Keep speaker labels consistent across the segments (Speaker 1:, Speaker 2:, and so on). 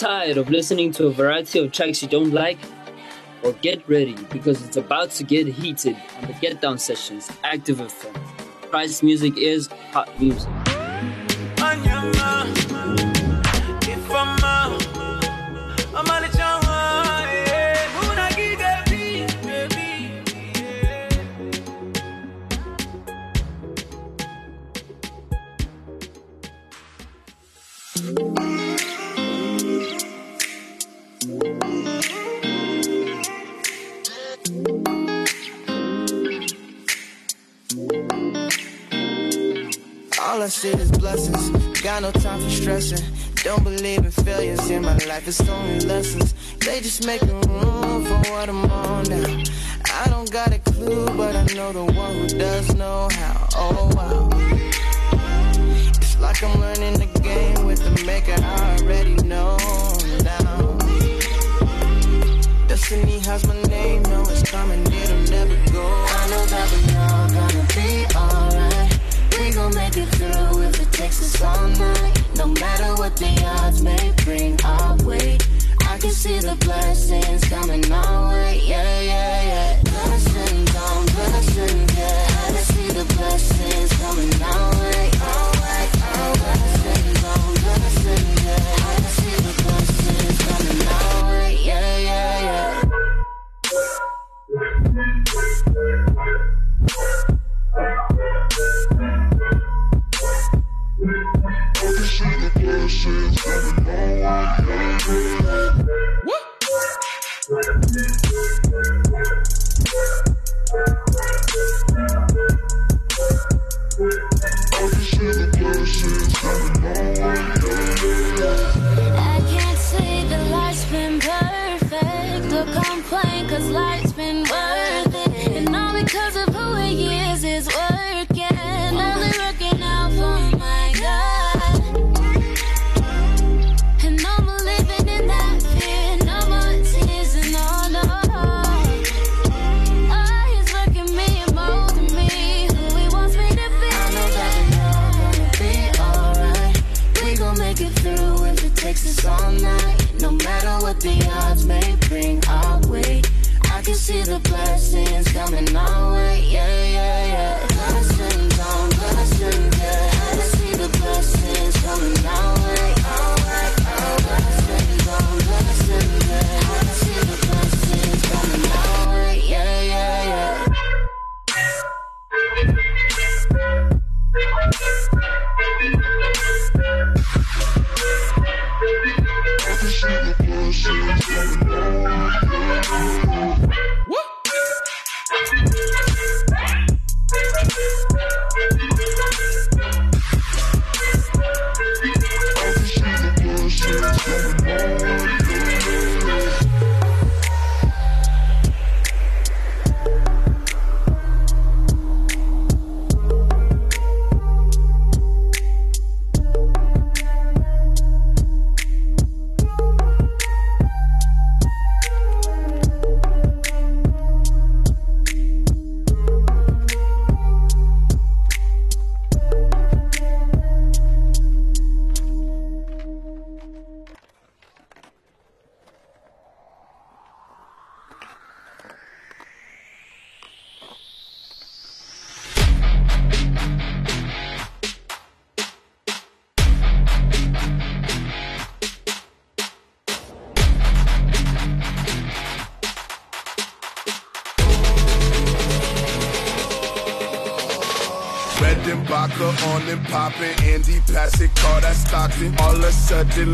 Speaker 1: Tired of listening to a variety of tracks you don't like? Well, get ready because it's about to get heated on the Get Down Sessions Active FM. Price music is hot music.
Speaker 2: All I see is blessings. Got no time for stressing. Don't believe in failures in my life. It's only lessons. They just making room for what I'm on now. I don't got a clue, but I know the one who does know how. Oh wow. It's like I'm learning the game with the maker I already know now. Destiny has my name, know it's coming, it'll never go.
Speaker 3: I know that we all gonna be alright. We gon' make it through if it takes us all night. No matter what the odds may bring our way. I can see the blessings coming our way. Yeah, yeah, yeah. Blessings on blessings, yeah. I can see the blessings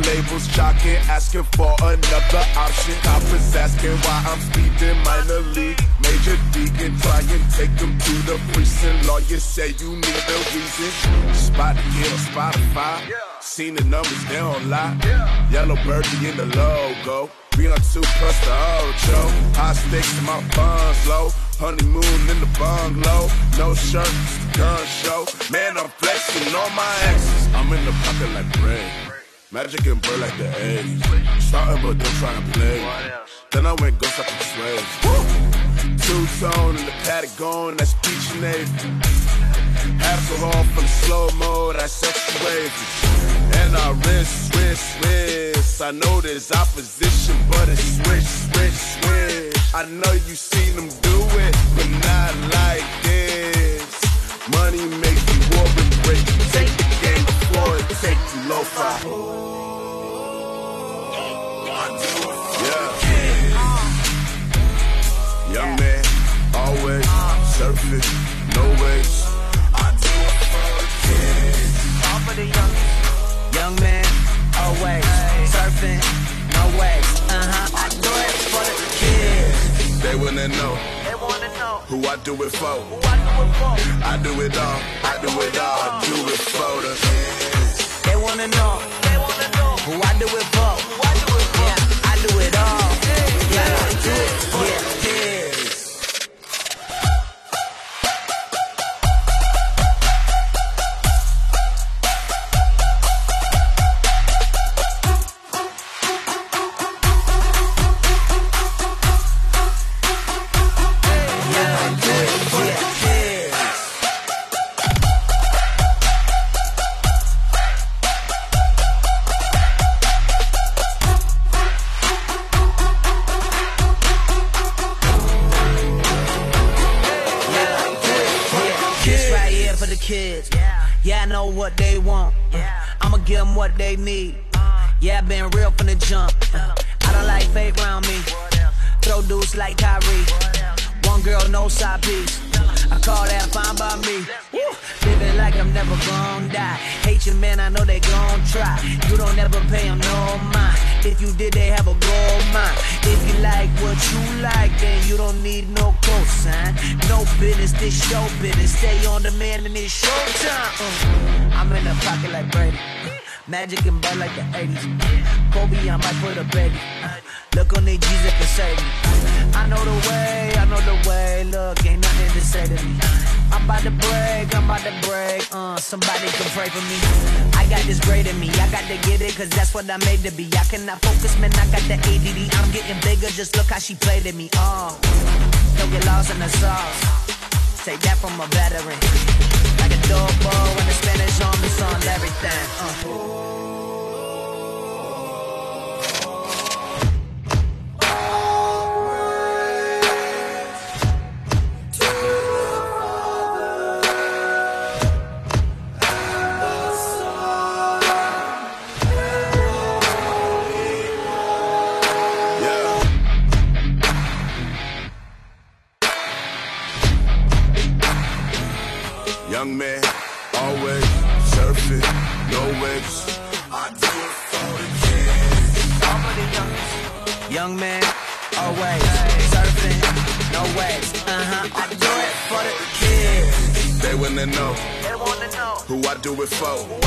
Speaker 4: labels shocking, asking for another option. Coppers asking why I'm speeding minor league. Major and try and take them to the precinct. Lawyers say you need a reason. Spot on Spotify. Seen the numbers, they don't lie. Yellow birdie in the logo. Three on two plus the Ocho. High stakes in my funds low. Honeymoon in the bungalow. No shirt, gun show. Man, I'm flexing on my exes. I'm in the pocket like Ray. Magic and Bird like the 80s. Starting but don't try and play. Then I went ghost up the sway. Two tone in the going, that's peach Navy.
Speaker 5: Alcohol from slow mode, I sexuate you. And I wrist, switch, switch. I know there's opposition, but it's switch, switch, switch. I know you seen them do it, but not
Speaker 4: Magic and Bird like the 80s. Kobe, I might put a baby. Look on their G's that can save me. I know the way, I know the way. Look, ain't nothing to say to me. I'm about to break, I'm about to break. Uh, somebody can pray for me. I got this great in me, I got to get it, cause that's what I made to be. I cannot focus, man, I got the ADD. I'm getting bigger, just look how she played at me. Uh, don't get lost in the sauce. Take that from a veteran. Like a doorbell when the Spanish on the on everything. Uh.
Speaker 5: For.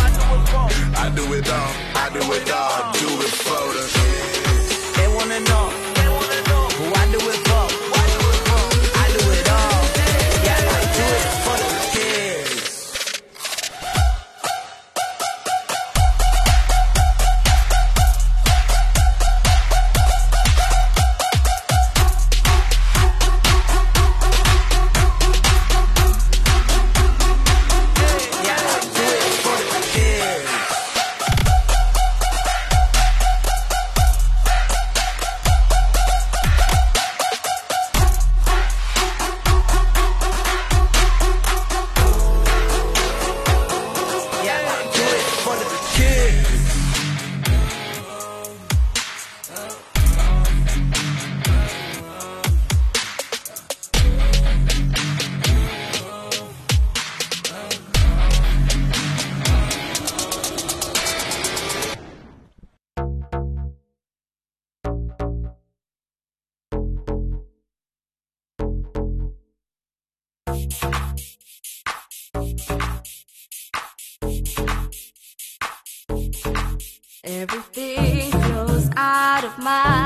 Speaker 5: My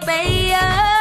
Speaker 5: Mount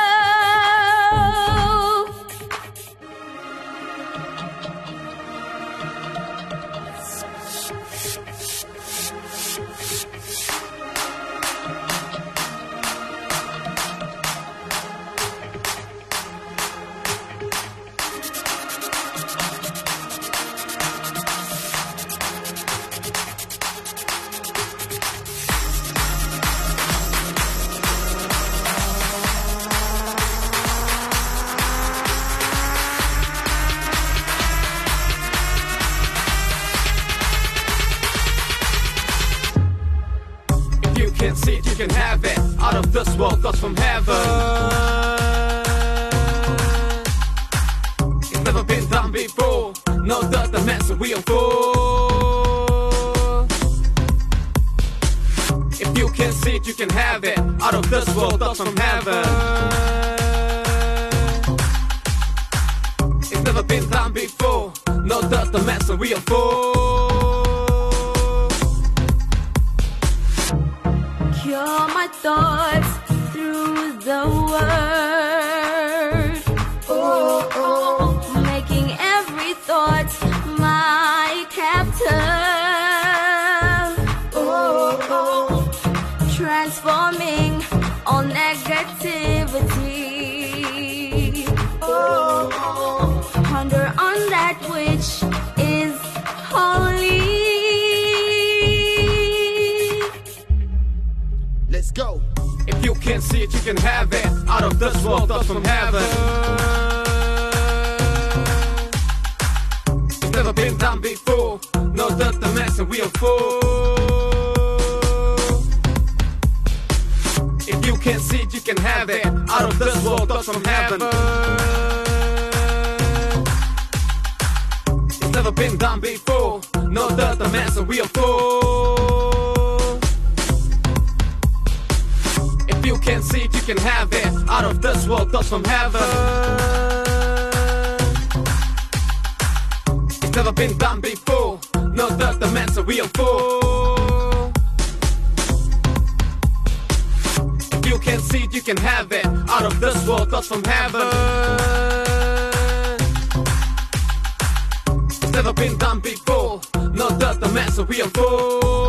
Speaker 4: never been done before. No done the
Speaker 5: mess and we
Speaker 4: are full. If
Speaker 5: you can see it,
Speaker 4: you can have it. Out of this world, thoughts from heaven. It's never been done before. No done the mess and we are full. If you can see it, you can
Speaker 6: have it. Out of this world, thoughts from heaven. It's never been done before. No doubt the
Speaker 7: man's a real fool. You can see it, you can have it. Out of this world, thoughts from heaven. It's never been done before. No doubt the man's a real fool.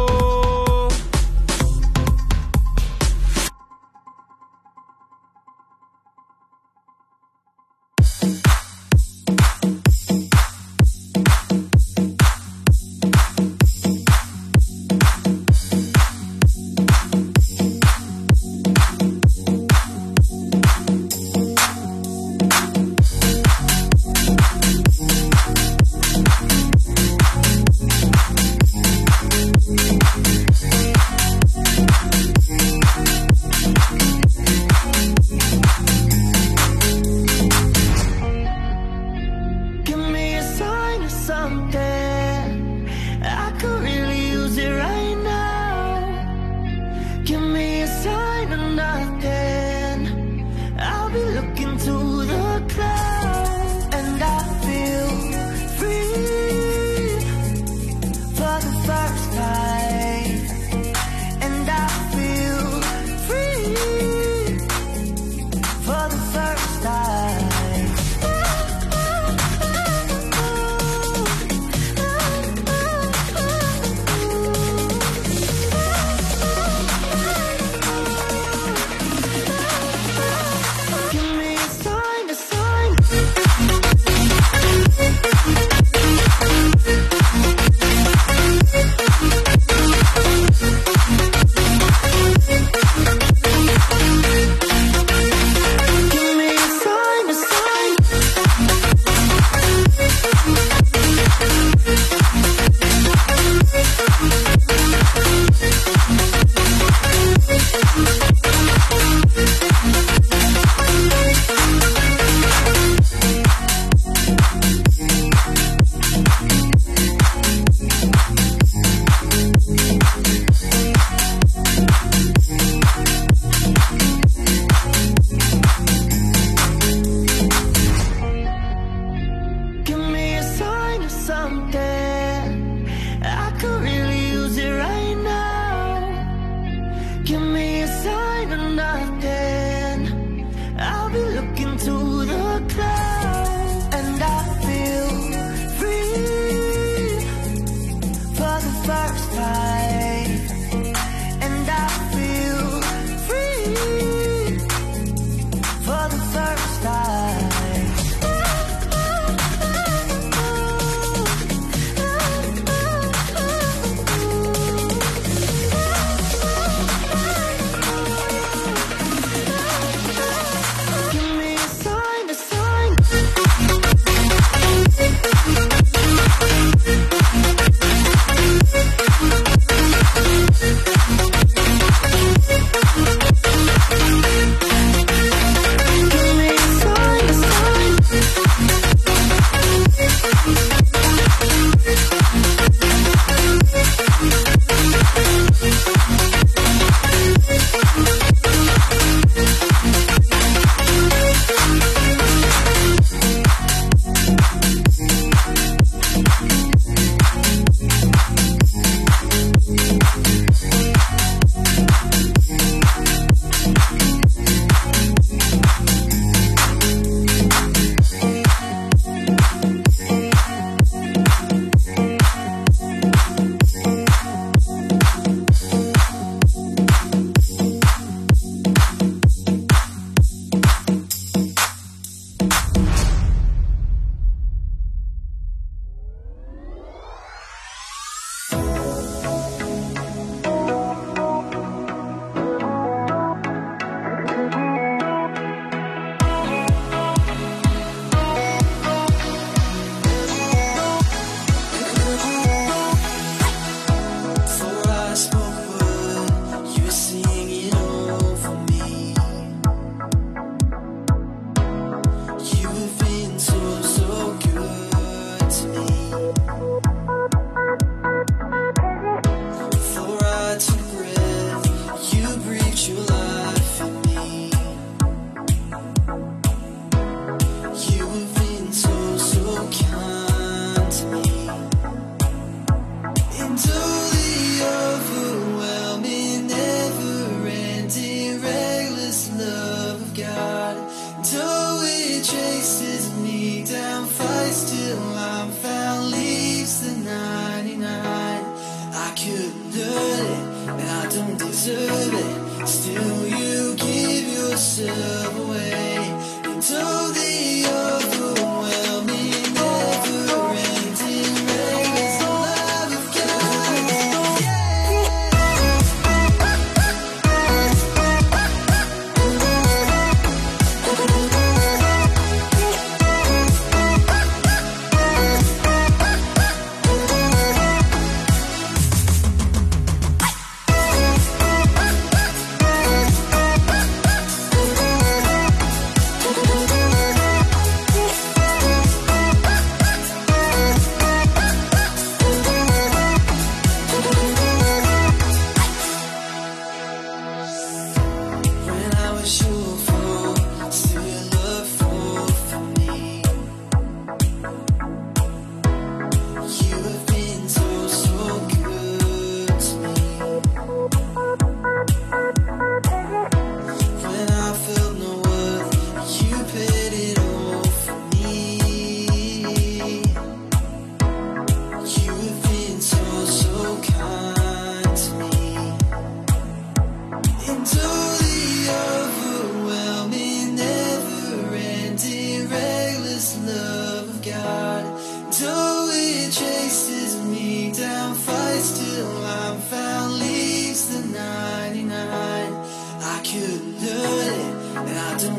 Speaker 7: deserve it. Still, you give yourself.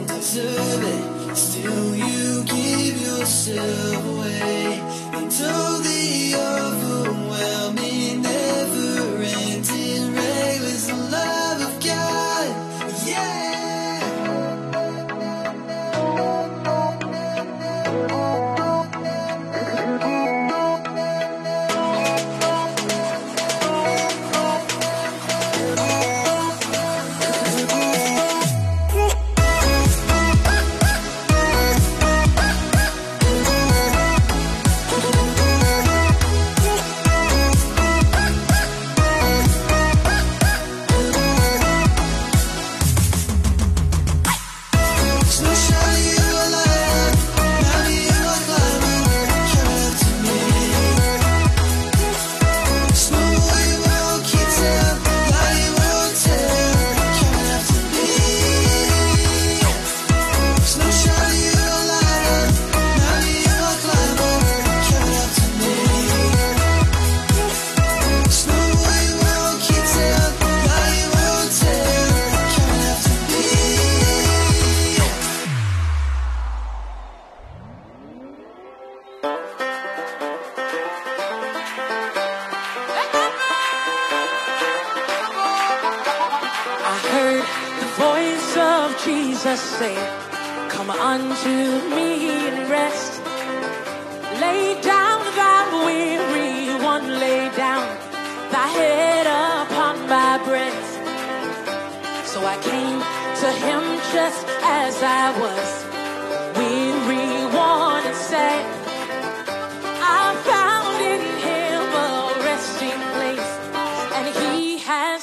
Speaker 7: survey. Still, you give yourself
Speaker 8: away into the other.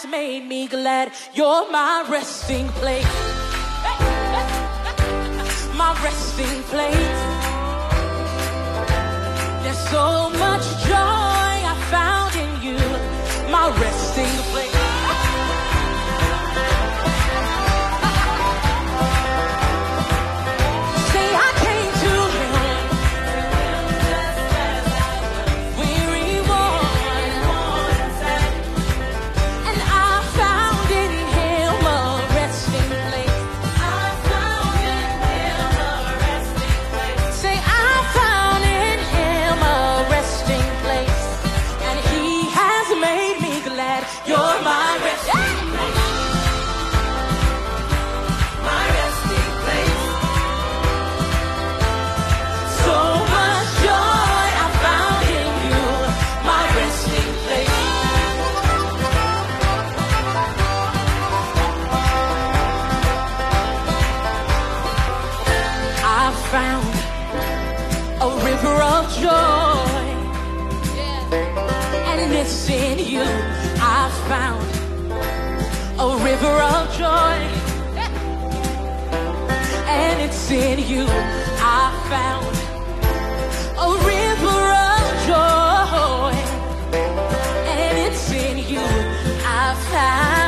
Speaker 8: has made me glad. You're my resting place. My resting place. There's so much joy I found in you. My resting place. River of joy. And it's in you I found a river of joy. And it's in you I found.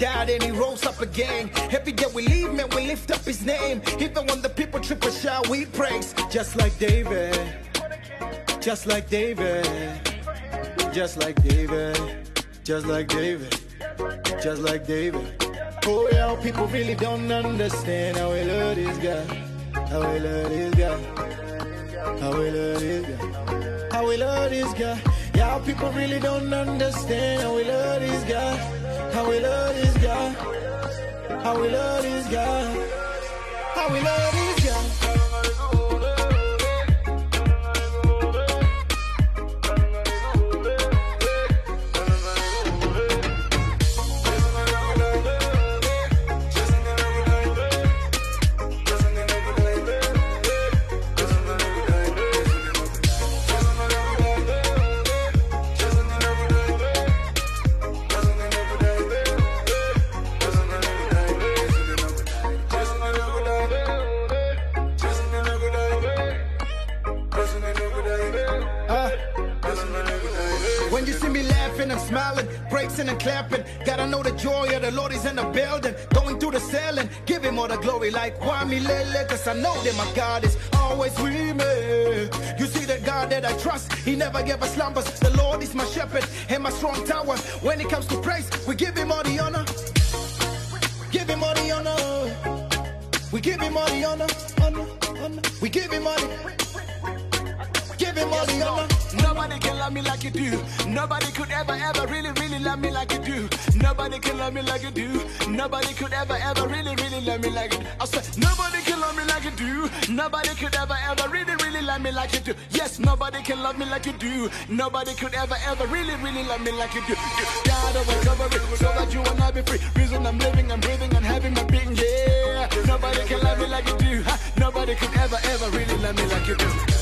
Speaker 9: Died and he rose up again. Every day we leave, man, we lift up his name. Even when the people trip or shout, we praise. Just like David. Just like David. Just like David. Just like David. Just like David. Oh, yeah, people really don't understand how we love this guy. How we love this guy. How we love this guy. How we love this guy. Yeah, people really don't understand how we love this guy. How we love this guy. How we love this guy. How we love this guy. Like Kwame Lele, cause I know that my God is always with me. You see the God that I trust, he never gave us slumbers. The Lord is my shepherd and my strong tower. When it comes to praise, we give him all the honor. Give him all the honor. We give him all the honor, honor, honor. We give him all the
Speaker 10: Nobody can love me like you do. Nobody could ever, ever really, really love me like you do. Nobody can love me like you do. Nobody could ever, ever really, really love me like you do. I said, nobody can love me like you do. Nobody could ever, ever really, really love me like you do. Yes, nobody can love me like you do. Nobody could ever, ever really, really love me like you do. God over cover it so that you and I be free. Reason I'm living, I'm breathing, and having my being. Yeah, nobody can love me like you do. Nobody could ever, ever really love me like you do.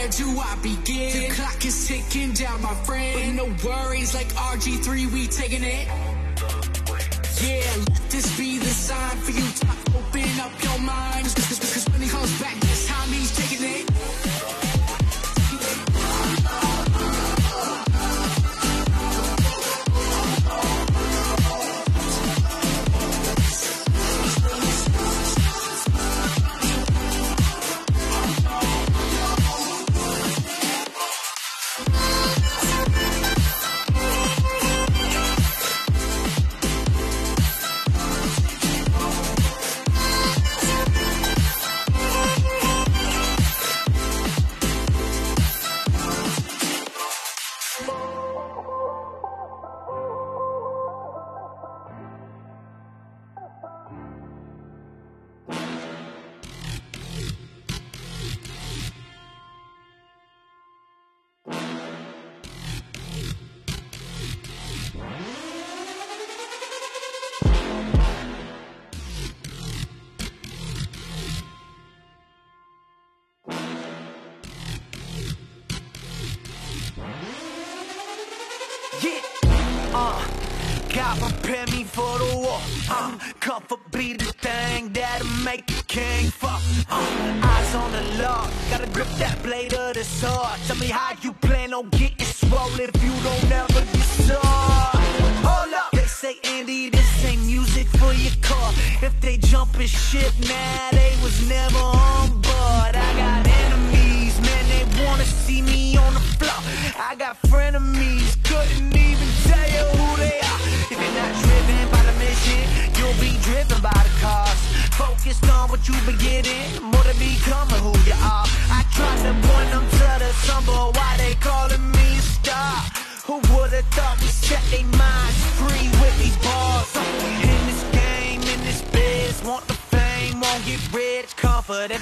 Speaker 10: where do I begin? The clock is ticking down, my friend. But no worries, like RG3, we taking it. Yeah, let this be the sign for you to open up your mind.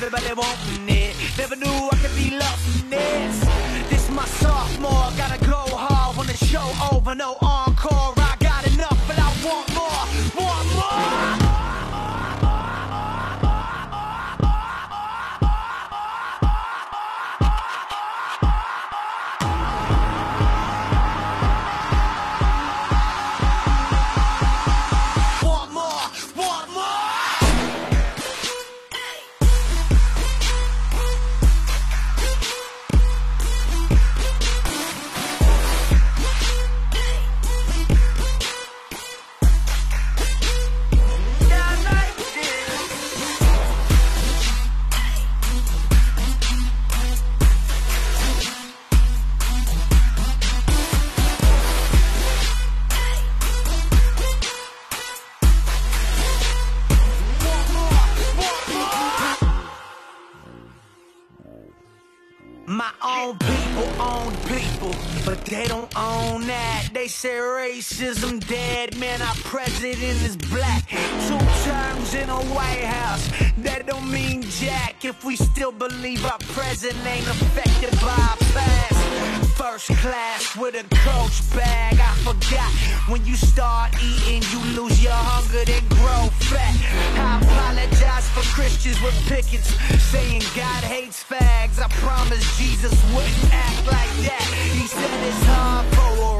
Speaker 5: everybody wanting it. Never knew I could be lost in this. Racism dead, man, our president is black. Two terms in a White House, that don't mean jack if we still believe our present ain't affected by our past. First class with a coach bag, I forgot. When you start eating, you lose your hunger, then grow fat. I apologize for Christians with pickets, saying God hates fags. I promise Jesus wouldn't act like that. He said it's hard for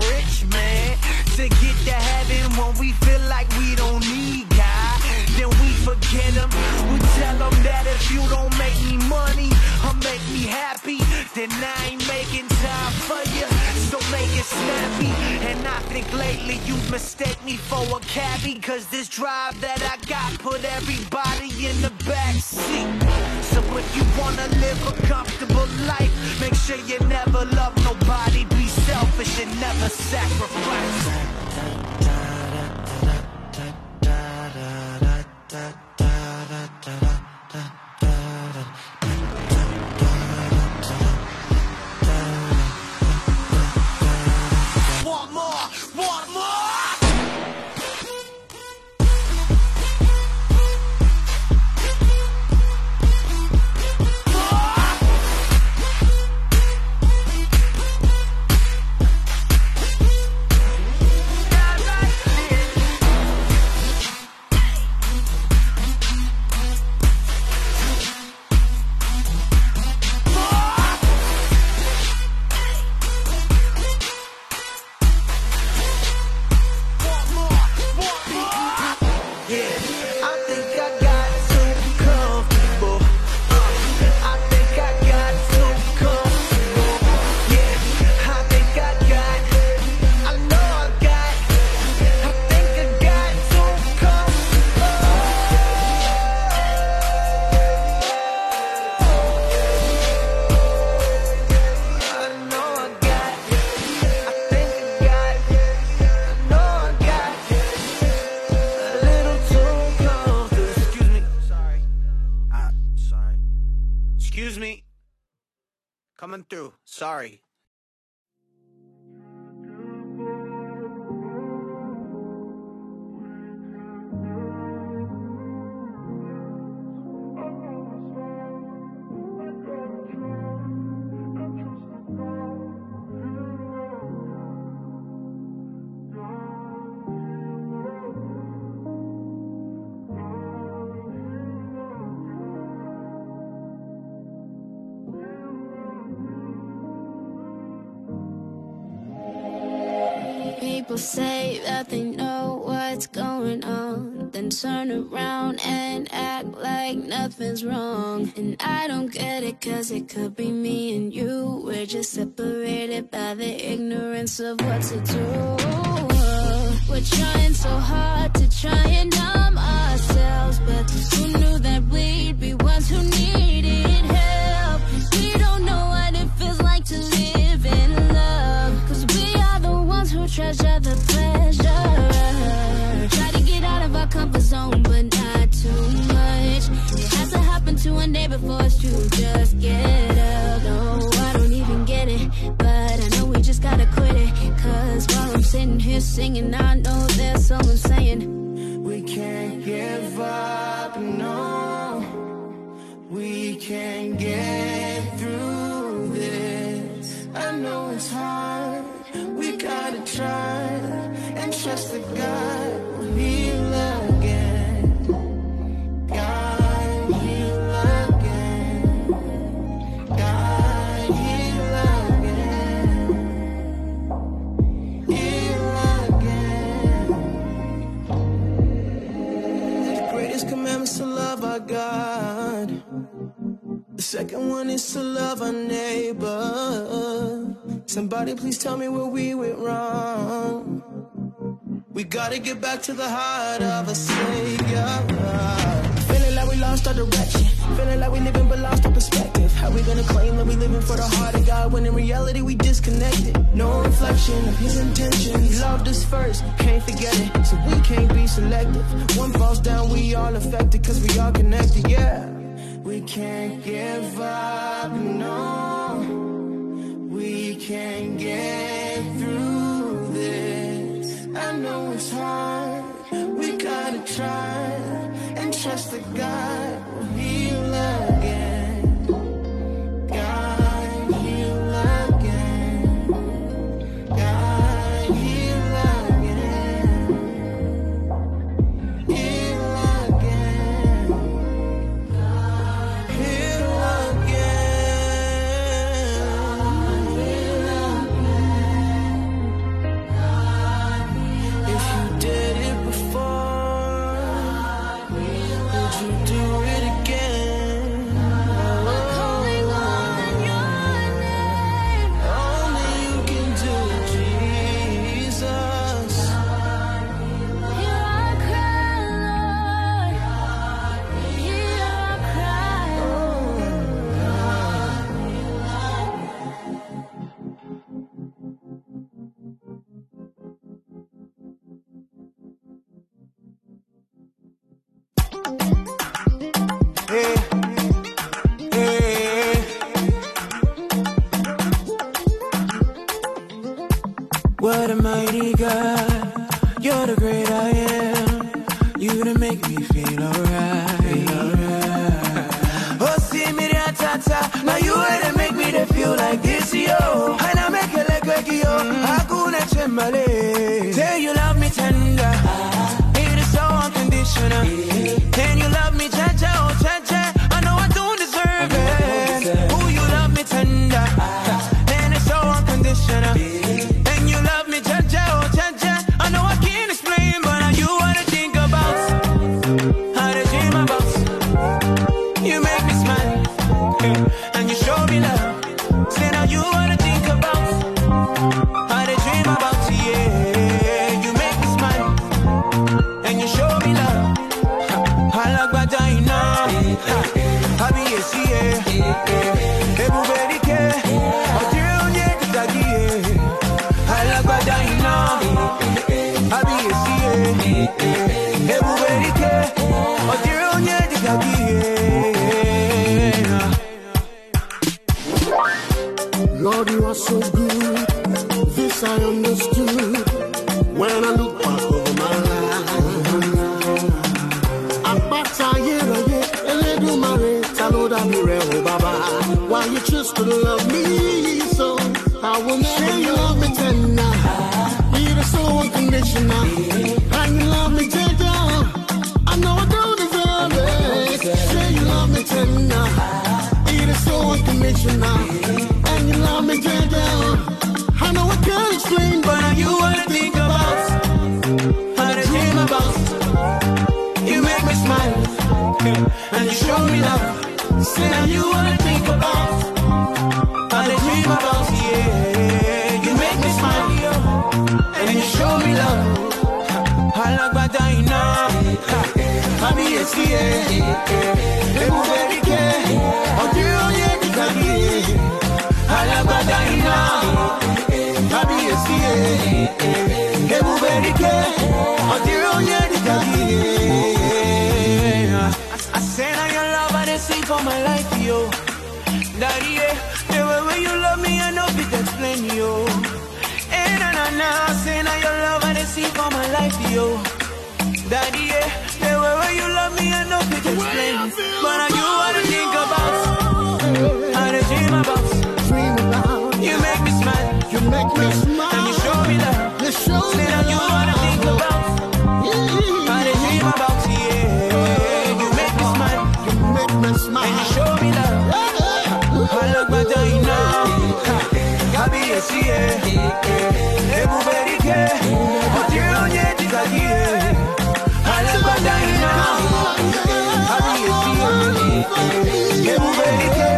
Speaker 5: to get to heaven when we feel like we don't need God. Then we forget him. We tell him that if you don't make me money or make me happy, then I ain't making time for you. So make it snappy. And I think lately you've mistaken me for a cabbie. Cause this drive that I got put everybody in the back seat. So if you wanna live a comfortable life, make sure you never love nobody. Selfish and never sacrifice. Coming through. Sorry.
Speaker 11: Turn around and act like nothing's wrong. And I don't get it, cause it could be me and you. We're just separated by the ignorance of what to do. We're trying so hard to try and numb ourselves, but who knew that we'd be ones who needed help? We don't know what it feels like to live in love, cause we are the ones who treasure the pleasure. Comfort zone, but not too much. It has to happen to one day before us to just get up. No, I don't even get it, but I know we just gotta quit it. Cause while I'm sitting here singing, I know there's someone saying,
Speaker 2: We can't give up, no. We can get through this. I know it's hard. We gotta try and trust that God will heal again. God heal again. God heal again. Heal again. The greatest commandments to love our God. The second one is to love our neighbor. Somebody please tell me where gotta get back to the heart of a savior. Feeling like we lost our direction. Feeling like we living but lost our perspective. How we gonna claim that we living for the heart of God when in reality we disconnected? No reflection of his intention. He loved us first, can't forget it. So we can't be selective. One falls down, we all affected cause we all connected, yeah. We can't give up, no. We can get try and trust
Speaker 7: the God something you wanna think about. I dream about, yeah. You make me smile,
Speaker 12: yo. And you
Speaker 7: show me love. I iná, àbí etí ẹ̀. Ewu bẹ̀rẹ̀ kẹ́, ọ̀dẹ́ oyè all my life, yo. Daddy, yeah, the way when you love me, I know fit explain, yo. And I know now, saying now your love I see for my life, yo. Daddy, yeah, the way when you love me, I know fit explain. But I do what I think about, I dream about,
Speaker 12: dream about.
Speaker 7: You make me smile,
Speaker 12: you make me smile,
Speaker 7: and you show.
Speaker 11: move it.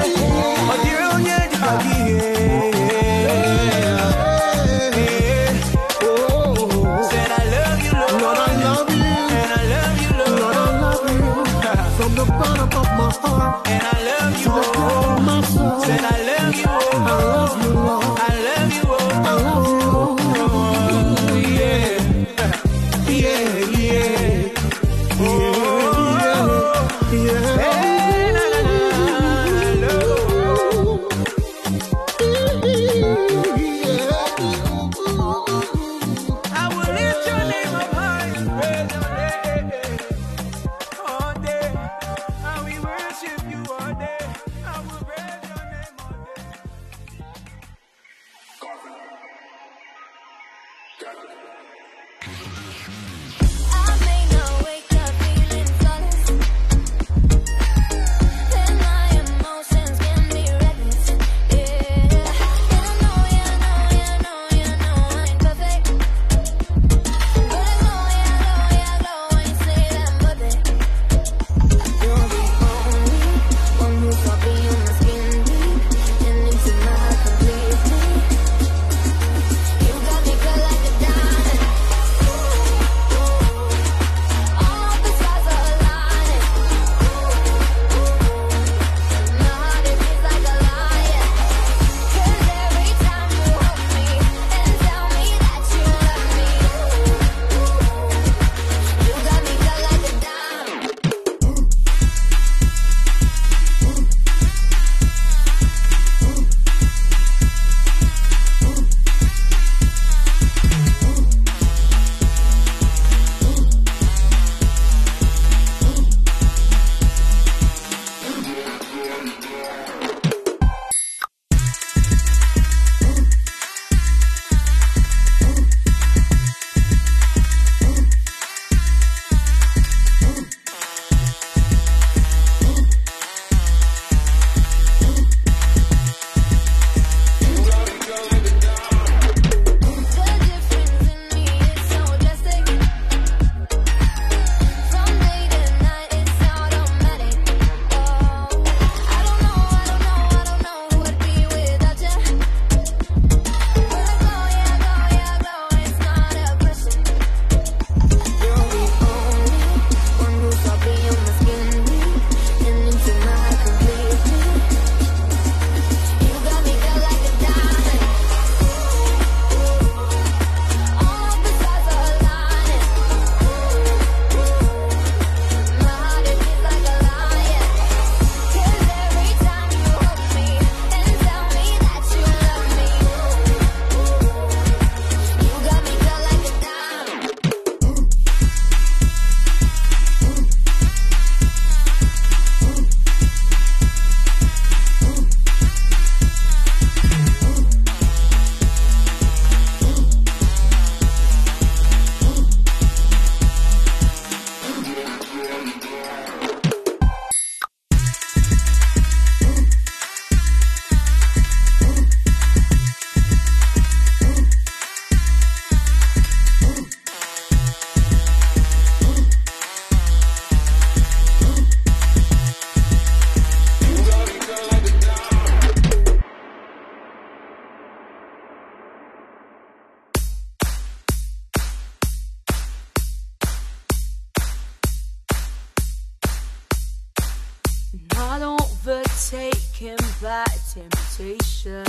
Speaker 13: Overtaken by temptation.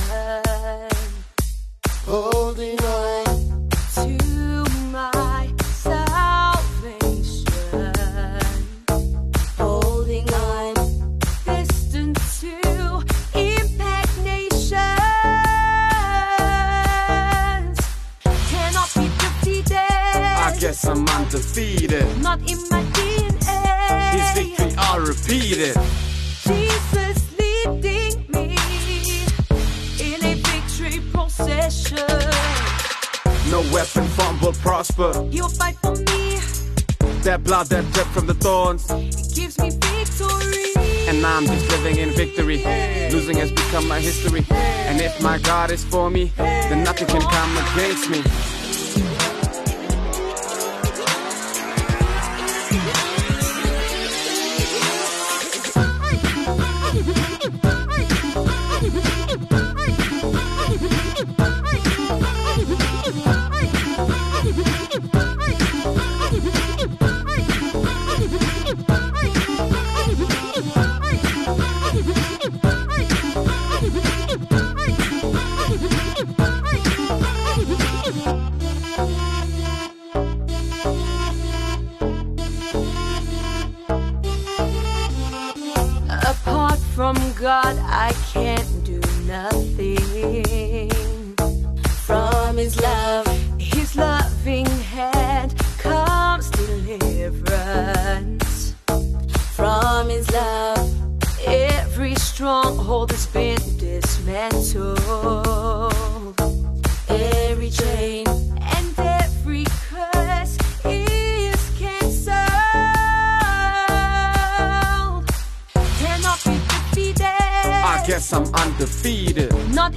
Speaker 11: Holding on
Speaker 13: to my salvation. Holding on, destined to impact nations. Cannot be defeated.
Speaker 14: I guess I'm undefeated.
Speaker 13: Not in my DNA.
Speaker 14: His victory I repeated.
Speaker 13: Jesus leading me in a victory procession.
Speaker 14: No weapon formed will prosper.
Speaker 13: He'll fight for me.
Speaker 14: That blood that dripped from the thorns.
Speaker 13: It gives me victory.
Speaker 14: And I'm just living in victory. Losing has become my history. And if my God is for me, then nothing can come against me.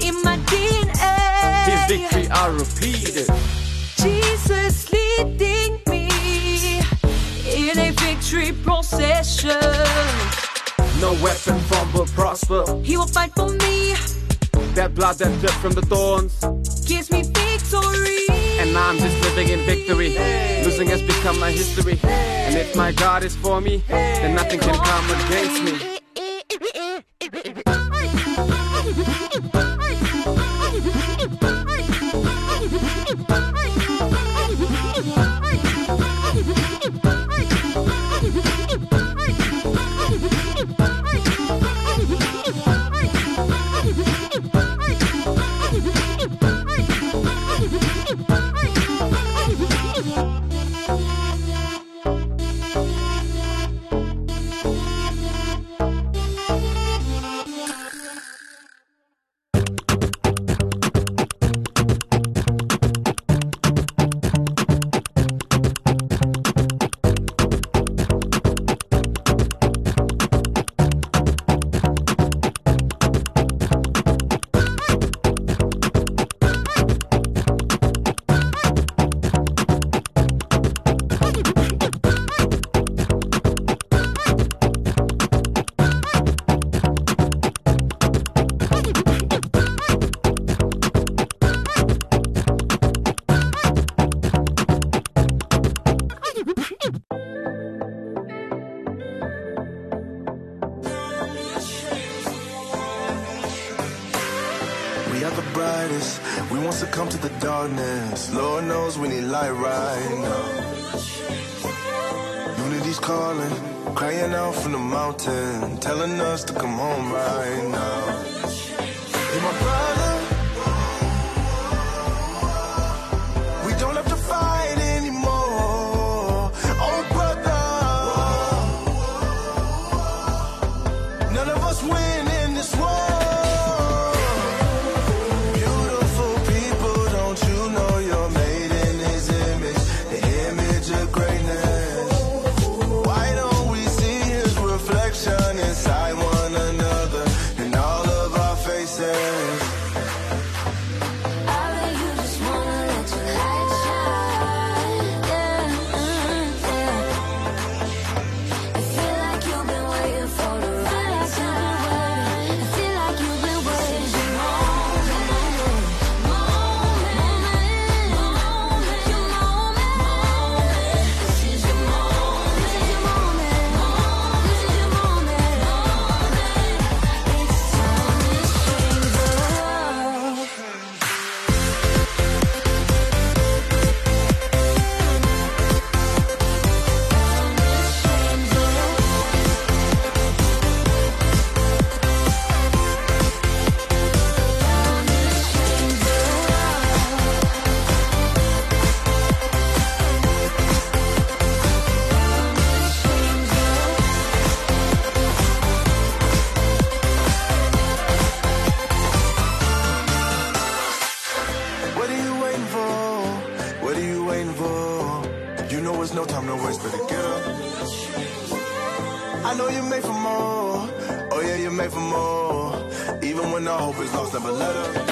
Speaker 13: In my DNA.
Speaker 14: His victory I repeated.
Speaker 13: Jesus leading me in a victory procession.
Speaker 14: No weapon formed will prosper.
Speaker 13: He will fight for me,
Speaker 14: That blood that dripped from the thorns.
Speaker 13: gives me victory.
Speaker 14: And I'm just living in victory. Losing has become my history. And if my God is for me, then nothing can come against me.
Speaker 15: We won't succumb to the darkness. Lord knows we need light right now. Unity's calling, crying out from the mountain, telling us to come home right now. Hey, my is lost, never let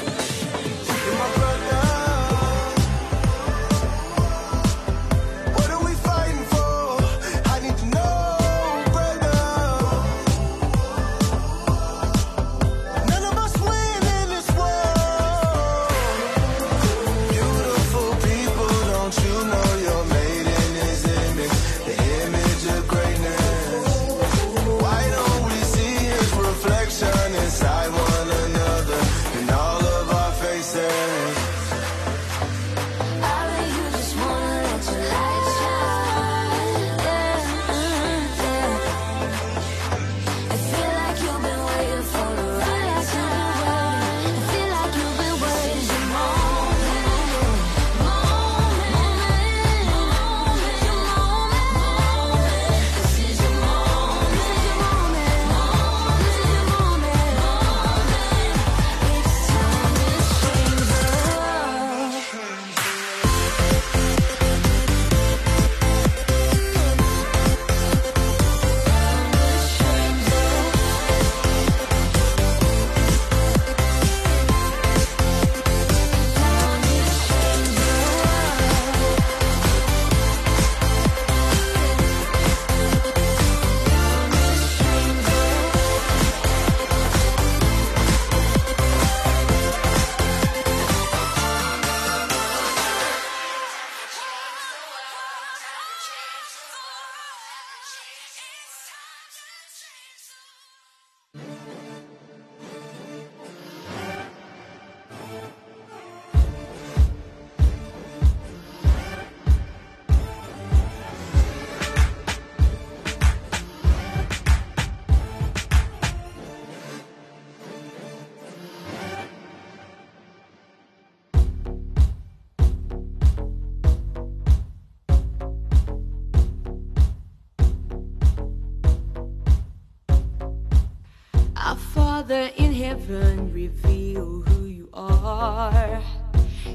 Speaker 13: Father in heaven, reveal who you are.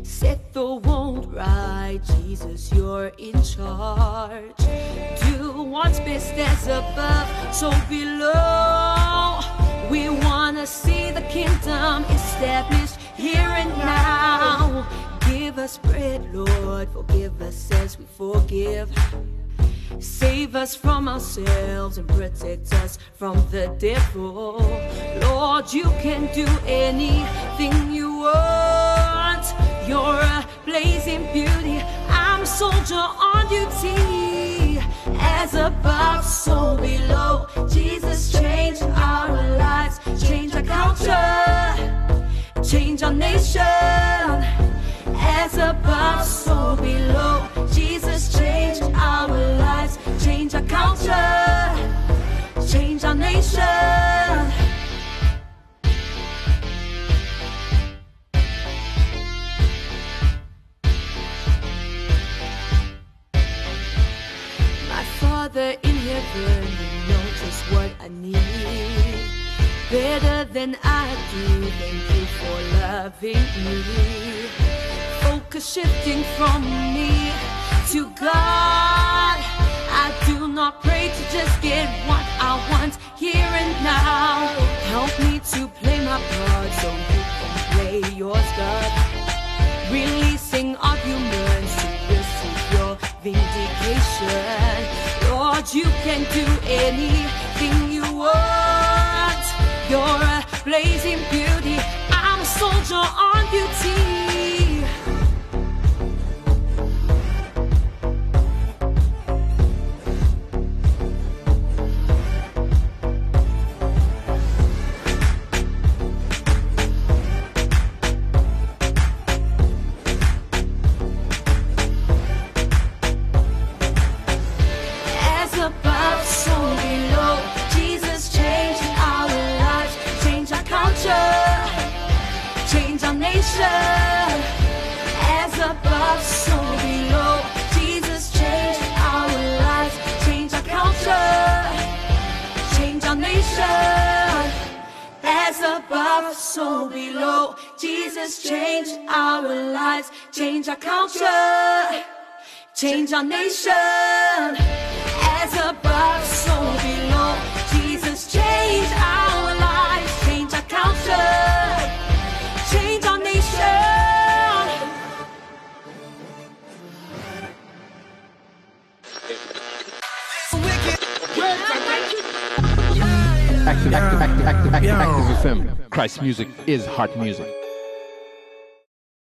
Speaker 13: Set the world right, Jesus, you're in charge. Do what's best as above, so below. We wanna see the kingdom established here and now. Give us bread, Lord, forgive us as we forgive. Save us from ourselves and protect us from the devil. Lord, you can do anything you want. You're a blazing beauty. I'm a soldier on duty. As above, so below. Jesus, change our lives, change our culture, change our nation. As above, so below. Jesus, change our lives, culture, change our nation. My Father in heaven, you know just what I need. Better than I do, thank you for loving me. Focus shifting from me to God. I do not pray to just get what I want here and now. Help me to play my part so you can play yours, God. Releasing arguments to receive your vindication. Lord, you can do anything you want. You're a blazing beauty. I'm a soldier on duty. Change our lives, change our culture. change our nation. As above, so below. Jesus, change our lives, change our culture, change our nation.
Speaker 16: Active, active, active, active, active, active FM. Christ music is heart music.